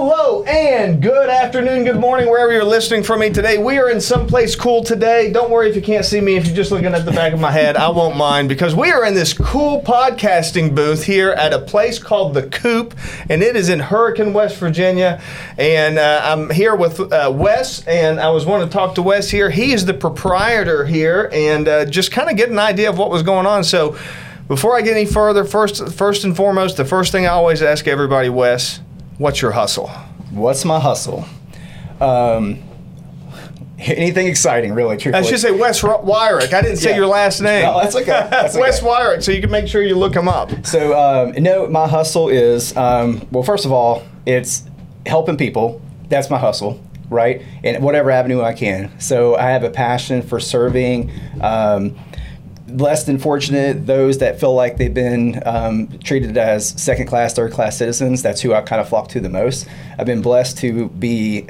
Hello and good afternoon, good morning, wherever you're listening from me today. We are in someplace cool today. Don't worry if you can't see me, if you're just looking at the back of my head, I won't mind because we are in this cool podcasting booth here at a place called The Coop, and it is in Hurricane, West Virginia. And uh, I'm here with uh, Wes, and I was wanting to talk to Wes here. He is the proprietor here, and uh, just kind of get an idea of what was going on. So, before I get any further, first, first and foremost, the first thing I always ask everybody, Wes, what's your hustle? What's my hustle? Um, anything exciting, really, I should say Wes Wyrick. I didn't say Yeah. your last name. No, that's okay. That's Wes okay. Wyrick, so you can make sure you look him up. So, um, no, my hustle is, um, well, first of all, it's helping people. That's my hustle, right? In whatever avenue I can. So, I have a passion for serving. Um, less than fortunate, those that feel like they've been um, treated as second class, third class citizens, that's who I kind of flock to the most. I've been blessed to be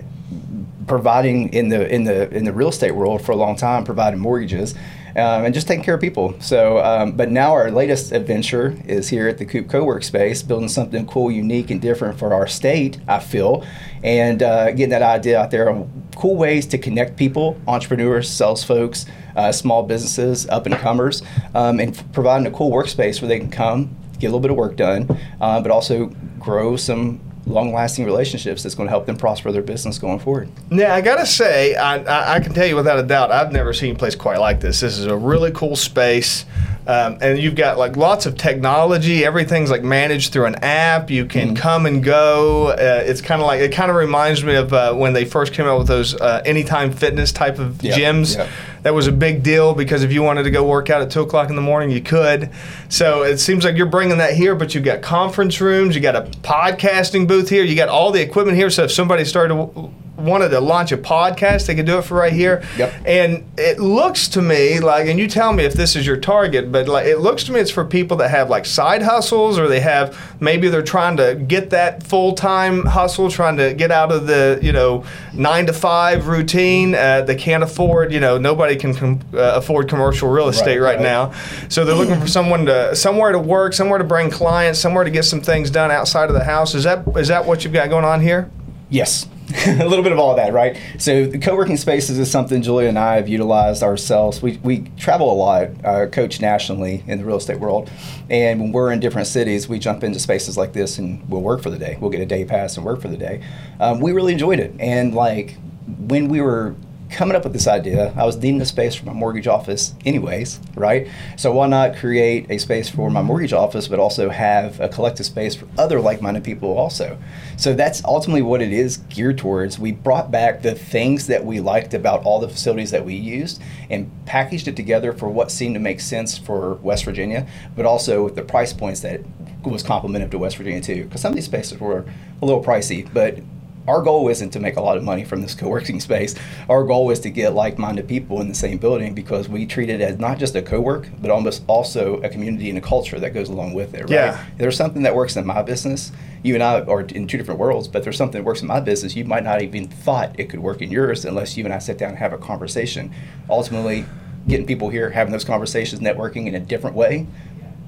providing in the in the in the real estate world for a long time, providing mortgages. Um, and just taking care of people. So, um, but now our latest adventure is here at the Coop Co-work space, building something cool, unique, and different for our state. I feel, and uh, getting that idea out there on cool ways to connect people, entrepreneurs, sales folks, uh, small businesses, up and comers, um, and providing a cool workspace where they can come, get a little bit of work done, uh, but also grow some long-lasting relationships that's going to help them prosper their business going forward. Yeah, I gotta say, I, I, I can tell you without a doubt, I've never seen a place quite like this. This is a really cool space, um, and you've got like lots of technology. Everything's like managed through an app. You can come and go. Uh, it's kind of like it kind of reminds me of uh, when they first came out with those uh, Anytime Fitness type of Yeah, gyms. yeah. That was a big deal because if you wanted to go work out at two o'clock in the morning, you could. So it seems like you're bringing that here, but you've got conference rooms, you got a podcasting booth here, you got all the equipment here. So if somebody started to, wanted to launch a podcast, they could do it for right here. Yep. And it looks to me like, and you tell me if this is your target, but like it looks to me it's for people that have like side hustles or they have maybe they're trying to get that full time hustle, trying to get out of the you know nine to five routine. Uh, they can't afford, you know, nobody can com- uh, afford commercial real estate right, right. now, so they're looking for someone to somewhere to work, somewhere to bring clients, somewhere to get some things done outside of the house. Is that is that what you've got going on here? Yes. a little bit of all that, right? So, the co working spaces is something Julia and I have utilized ourselves. We, we travel a lot, uh, coach nationally in the real estate world. And when we're in different cities, we jump into spaces like this and we'll work for the day. We'll get a day pass and work for the day. Um, we really enjoyed it. And, like, when we were coming up with this idea, I was needing a space for my mortgage office, anyways, right? So why not create a space for my mortgage office, but also have a collective space for other like-minded people also? So that's ultimately what it is geared towards. We brought back the things that we liked about all the facilities that we used and packaged it together for what seemed to make sense for West Virginia, but also with the price points that was complementary to West Virginia too. Because some of these spaces were a little pricey, but our goal isn't to make a lot of money from this co-working space. Our goal is to get like-minded people in the same building because we treat it as not just a co-work, but almost also a community and a culture that goes along with it. Right? Yeah. There's something that works in my business. You and I are in two different worlds, but there's something that works in my business. You might not even thought it could work in yours unless you and I sit down and have a conversation. Ultimately, getting people here, having those conversations, networking in a different way,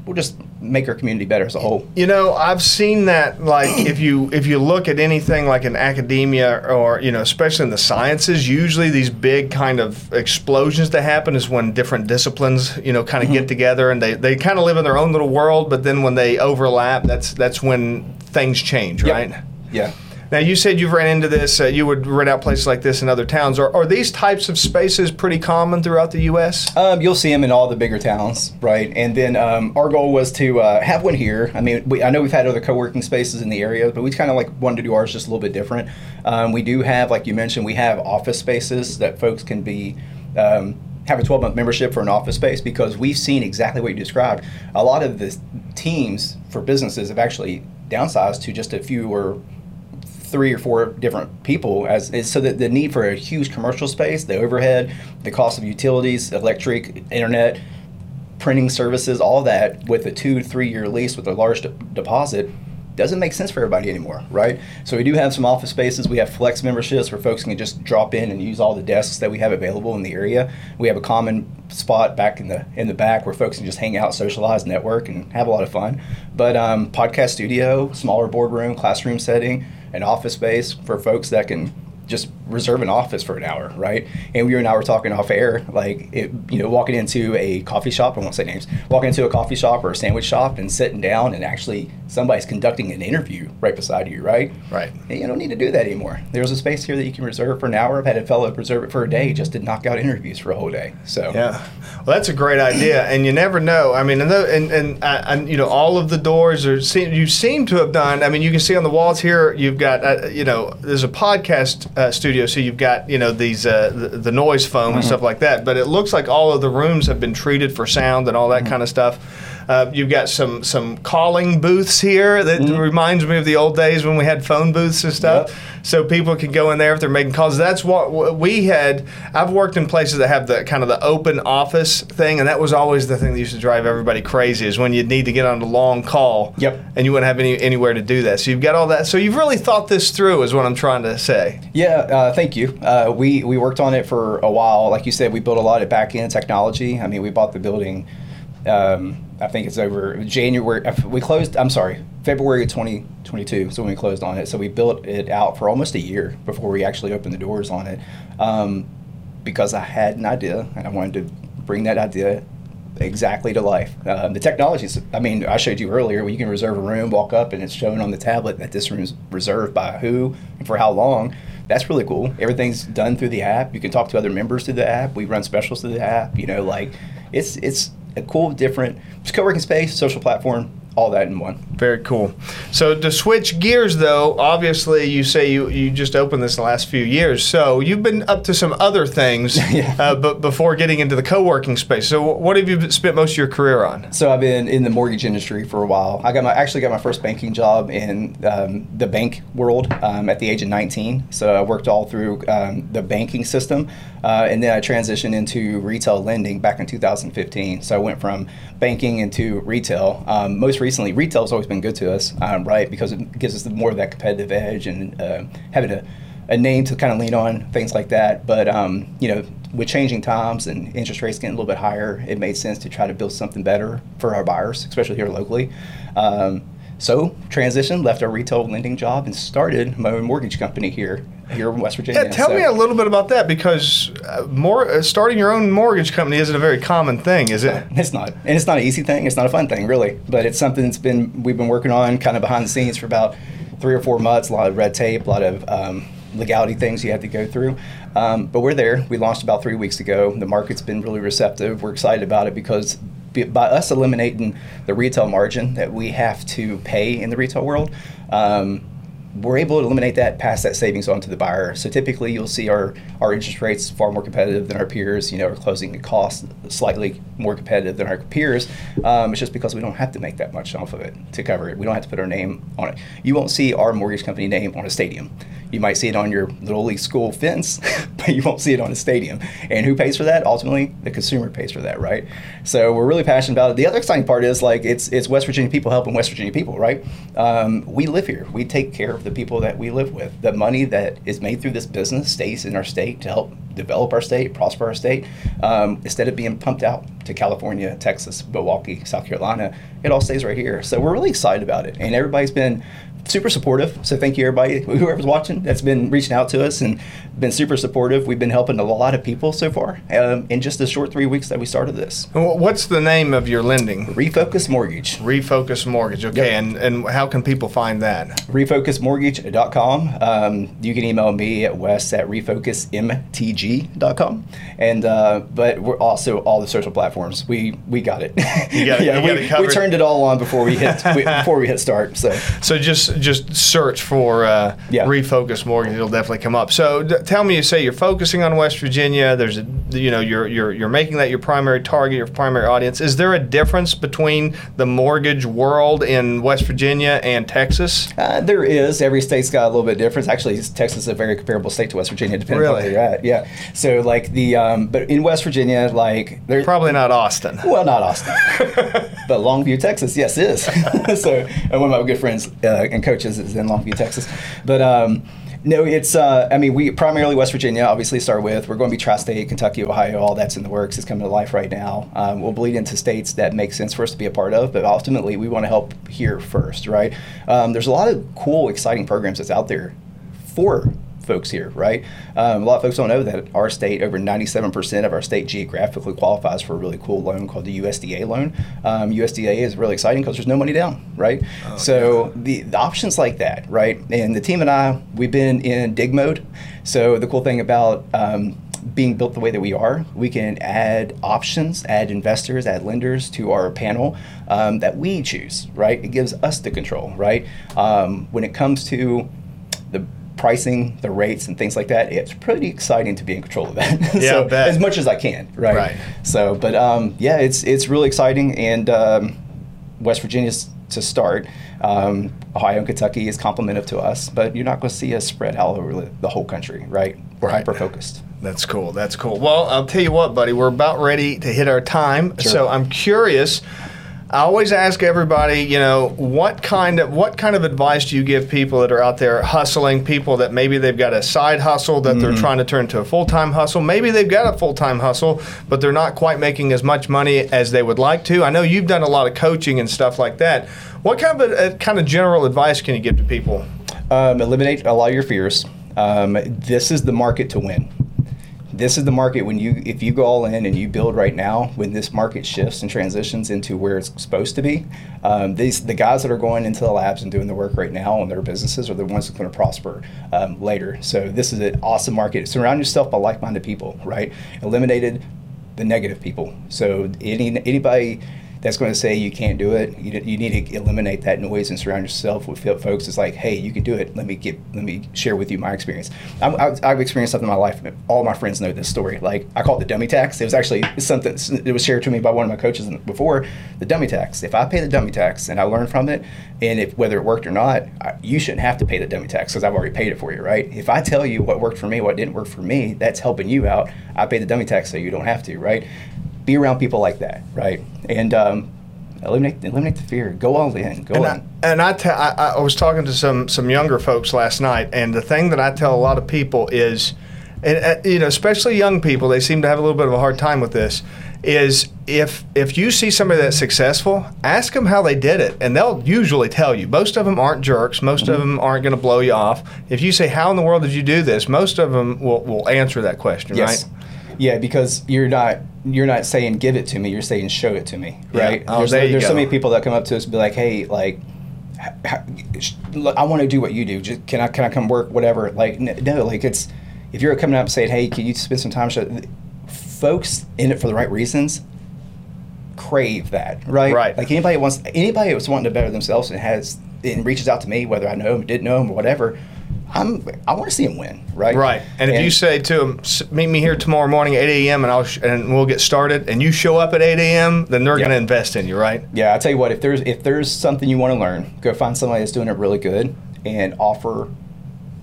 We'll just make our community better as a whole. You know, I've seen that like if you if you look at anything like in academia or you know, especially in the sciences, usually these big kind of explosions that happen is when different disciplines, you know, kind of get mm-hmm. together and they, they kind of live in their own little world, but then when they overlap, that's that's when things change, Yep. right? Yeah. Now you said you've ran into this. Uh, you would rent out places like this in other towns. Are, are these types of spaces pretty common throughout the U.S.? Um, you'll see them in all the bigger towns, right? And then um, our goal was to uh, have one here. I mean, we, I know we've had other co-working spaces in the area, but we kind of like wanted to do ours just a little bit different. Um, we do have, like you mentioned, we have office spaces that folks can be. Um, have a 12 month membership for an office space because we've seen exactly what you described. A lot of the teams for businesses have actually downsized to just a few or three or four different people as so that the need for a huge commercial space the overhead the cost of utilities electric internet printing services all that with a two three year lease with a large de- deposit doesn't make sense for everybody anymore right? So we do have some office spaces. We have flex memberships where folks can just drop in and use all the desks that we have available in the area. We have a common spot back in the in the back where folks can just hang out socialize network and have a lot of fun. But um, podcast studio smaller boardroom classroom setting an office space for folks that can just reserve an office for an hour, right? And you and I were talking off air, like it, you know, walking into a coffee shop. I won't say names. Walking into a coffee shop or a sandwich shop and sitting down and actually somebody's conducting an interview right beside you, right? Right. And you don't need to do that anymore. There's a space here that you can reserve for an hour. I've had a fellow reserve it for a day just to knock out interviews for a whole day. So Yeah, well, that's a great idea, and you never know. I mean, and the, and, and, and you know, all of the doors are. You seem to have done. I mean, you can see on the walls here. You've got, uh, you know, there's a podcast uh, studio, so you've got, you know, these uh, the, the noise foam and stuff like that. But it looks like all of the rooms have been treated for sound and all that kind of stuff. Uh, you've got some some calling booths here that reminds me of the old days when we had phone booths and stuff Yep. so people can go in there if they're making calls. That's what what we had. I've worked in places that have the kind of the open office thing, and that was always the thing that used to drive everybody crazy. Is when you'd need to get on a long call. Yep. And you wouldn't have any anywhere to do that. So you've got all that. So you've really thought this through, is what I'm trying to say. Yeah, uh, thank you. Uh, we we worked on it for a while. Like you said, we built a lot of back end technology. I mean, we bought the building. Um, I think it's over January. uh, We closed. I'm sorry, February of 2022. So when we closed on it, so we built it out for almost a year before we actually opened the doors on it, um, because I had an idea and I wanted to bring that idea exactly to life. Um, the technologies, I mean, I showed you earlier where you can reserve a room, walk up, and it's shown on the tablet that this room is reserved by who and for how long. That's really cool. Everything's done through the app. You can talk to other members through the app. We run specials through the app. You know, like it's it's a cool, different co-working space, social platform, all that in one. Very cool. So to switch gears, though, obviously you say you, you just opened this in the last few years. So you've been up to some other things, Yeah. uh, but before getting into the co-working space. So what have you spent most of your career on? So I've been in the mortgage industry for a while. I got my actually got my first banking job in um, the bank world um, at the age of 19. So I worked all through um, the banking system, uh, and then I transitioned into retail lending back in 2015. So I went from banking into retail. Um, recently, retail has always been good to us, um, right? Because it gives us more of that competitive edge and uh, having a a name to kind of lean on, things like that. But um, you know, with changing times and interest rates getting a little bit higher, it made sense to try to build something better for our buyers, especially here locally. Um, so transitioned, left our retail lending job, and started my own mortgage company here, here in West Virginia. Yeah, tell So- me a little bit about that because uh, more uh, starting your own mortgage company isn't a very common thing, is it? It's not, and it's not an easy thing. It's not a fun thing, really. But it's something that's been we've been working on kind of behind the scenes for about three or four months. A lot of red tape, a lot of um, legality things you have to go through. Um, but we're there. We launched about three weeks ago. The market's been really receptive. We're excited about it because by us eliminating the retail margin that we have to pay in the retail world. Um, we're able to eliminate that, pass that savings on to the buyer. So typically, you'll see our, our interest rates far more competitive than our peers. You know, our closing costs slightly more competitive than our peers. Um, it's just because we don't have to make that much off of it to cover it. We don't have to put our name on it. You won't see our mortgage company name on a stadium. You might see it on your little league school fence, but you won't see it on a stadium. And who pays for that? Ultimately, the consumer pays for that, right? So we're really passionate about it. The other exciting part is like it's it's West Virginia people helping West Virginia people, right? Um, we live here. We take care the people that we live with. The money that is made through this business stays in our state to help develop our state, prosper our state. Um, instead of being pumped out to California, Texas, Milwaukee, South Carolina, it all stays right here. So we're really excited about it, and everybody's been super supportive. So thank you everybody, whoever's watching, that's been reaching out to us and been super supportive. We've been helping a lot of people so far um, in just the short three weeks that we started this. What's the name of your lending? Refocus Mortgage. Refocus Mortgage. Okay, Yep. and and how can people find that? refocusmortgage.com. Um, you can email me at wes at refocusmtg.com. And uh, but we're also all the social platforms. We we got it. You got it- yeah, you got we, it covered. we turned it all on before we hit we, before we hit start. So So just just search for uh, Yeah. refocus mortgage. It'll definitely come up. So d- tell me, you say you're focusing on West Virginia. There's a you know you're you're you're making that your primary target, your primary audience. Is there a difference between the mortgage world in West Virginia and Texas? Uh, there is. Every state's got a little bit different. Actually, Texas is a very comparable state to West Virginia, depending on Really? where you're at. Yeah. So, like the, um, but in West Virginia, like there. Probably not Austin. Well, not Austin, but Longview, Texas. Yes, is. so, and one of my good friends uh, and coaches is in Longview, Texas. But um, No, it's. Uh, I mean, we primarily West Virginia. Obviously, start with. We're going to be Tri-State, Kentucky, Ohio. All that's in the works. It's coming to life right now. Um, we'll bleed into states that make sense for us to be a part of, but ultimately, we want to help here first, right? Um, there's a lot of cool, exciting programs that's out there for folks here, right? Um, a lot of folks don't know that our state, over 97% of our state geographically qualifies for a really cool loan called the USDA loan. Um, USDA is really exciting because there's no money down, right? Oh, so the, the options like that, right? And the team and I, we've been in dig mode. So the cool thing about um, being built the way that we are, we can add options, add investors, add lenders to our panel um, that we choose, right? It gives us the control, right? Um, when it comes to pricing, the rates, and things like that, it's pretty exciting to be in control of that. Yeah, so, as much as I can, right? Right. So, but um, yeah, it's it's really exciting, and um, West Virginia's to start. Um, Ohio and Kentucky is complementive to us, but you're not going to see us spread all over the, the whole country, right? We're Right. hyper focused. That's cool. That's cool. Well, I'll tell you what, buddy. We're about ready to hit our time. Sure. So I'm curious. I always ask everybody, you know, what kind of what kind of advice do you give people that are out there hustling? People that maybe they've got a side hustle that they're trying to turn to a full time hustle. Maybe they've got a full time hustle, but they're not quite making as much money as they would like to. I know you've done a lot of coaching and stuff like that. What kind of uh, kind of general advice can you give to people? Um, eliminate a lot of your fears. Um, this is the market to win. This is the market when you, if you go all in and you build right now, when this market shifts and transitions into where it's supposed to be, um, these the guys that are going into the labs and doing the work right now on their businesses are the ones that are going to prosper um, later. So this is an awesome market. Surround yourself by like-minded people, right? Eliminated the negative people. So any anybody that's going to say you can't do it, you, you need to eliminate that noise and surround yourself with folks. It's like, hey, you can do it. Let me get let me share with you my experience. I've, I've experienced something in my life. All my friends know this story. Like I call it the dummy tax. It was actually something it was shared to me by one of my coaches before. The dummy tax. If I pay the dummy tax and I learn from it, and if whether it worked or not, I, you shouldn't have to pay the dummy tax because I've already paid it for you, right? If I tell you what worked for me, what didn't work for me, that's helping you out. I pay the dummy tax so you don't have to, right? Be around people like that, right? And um, eliminate eliminate the fear. Go all in. Go And in. I, and I, I, I was talking to some some younger folks last night, and the thing that I tell a lot of people is, and uh, you know, especially young people, they seem to have a little bit of a hard time with this. Is if if you see somebody that's successful, ask them how they did it, and they'll usually tell you. Most of them aren't jerks. Most of them aren't going to blow you off. If you say, "How in the world did you do this?" Most of them will, will answer that question, Yes. right? Yeah, because you're not you're not saying give it to me. You're saying show it to me, Yeah. right? Oh, there's there there's so many people that come up to us and be like, hey, like. h- h- look, I want to do what you do. Just, can I can I come work? Whatever. Like no, like it's if you're coming up and saying, "Hey, can you spend some time?" Show, folks in it for the right reasons crave that, right? Right. Like anybody wants anybody that's wanting to better themselves and has and reaches out to me, whether I know him, didn't know him, or whatever. I'm I want to see him win, right? Right. And if you say to them, meet me here tomorrow morning at 8 a.m. and I'll sh- and we'll get started, and you show up at 8 a.m., then they're Yeah. going to invest in you, right? Yeah, I'll tell you what. If there's if there's something you want to learn, go find somebody that's doing it really good and offer.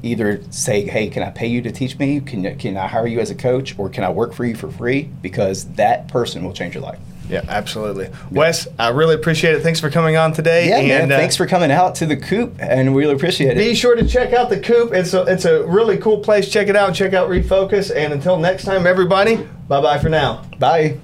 Either say, "Hey, can I pay you to teach me? Can can I hire you as a coach, or can I work for you for free?" Because that person will change your life. Yeah, absolutely. Wes, I really appreciate it. Thanks for coming on today. Yeah, and, man. uh, Thanks for coming out to the coop, and we really appreciate it. Be sure to check out the Coop. It's a it's a really cool place. Check it out. Check out Refocus. And until next time, everybody. Bye bye for now. Bye.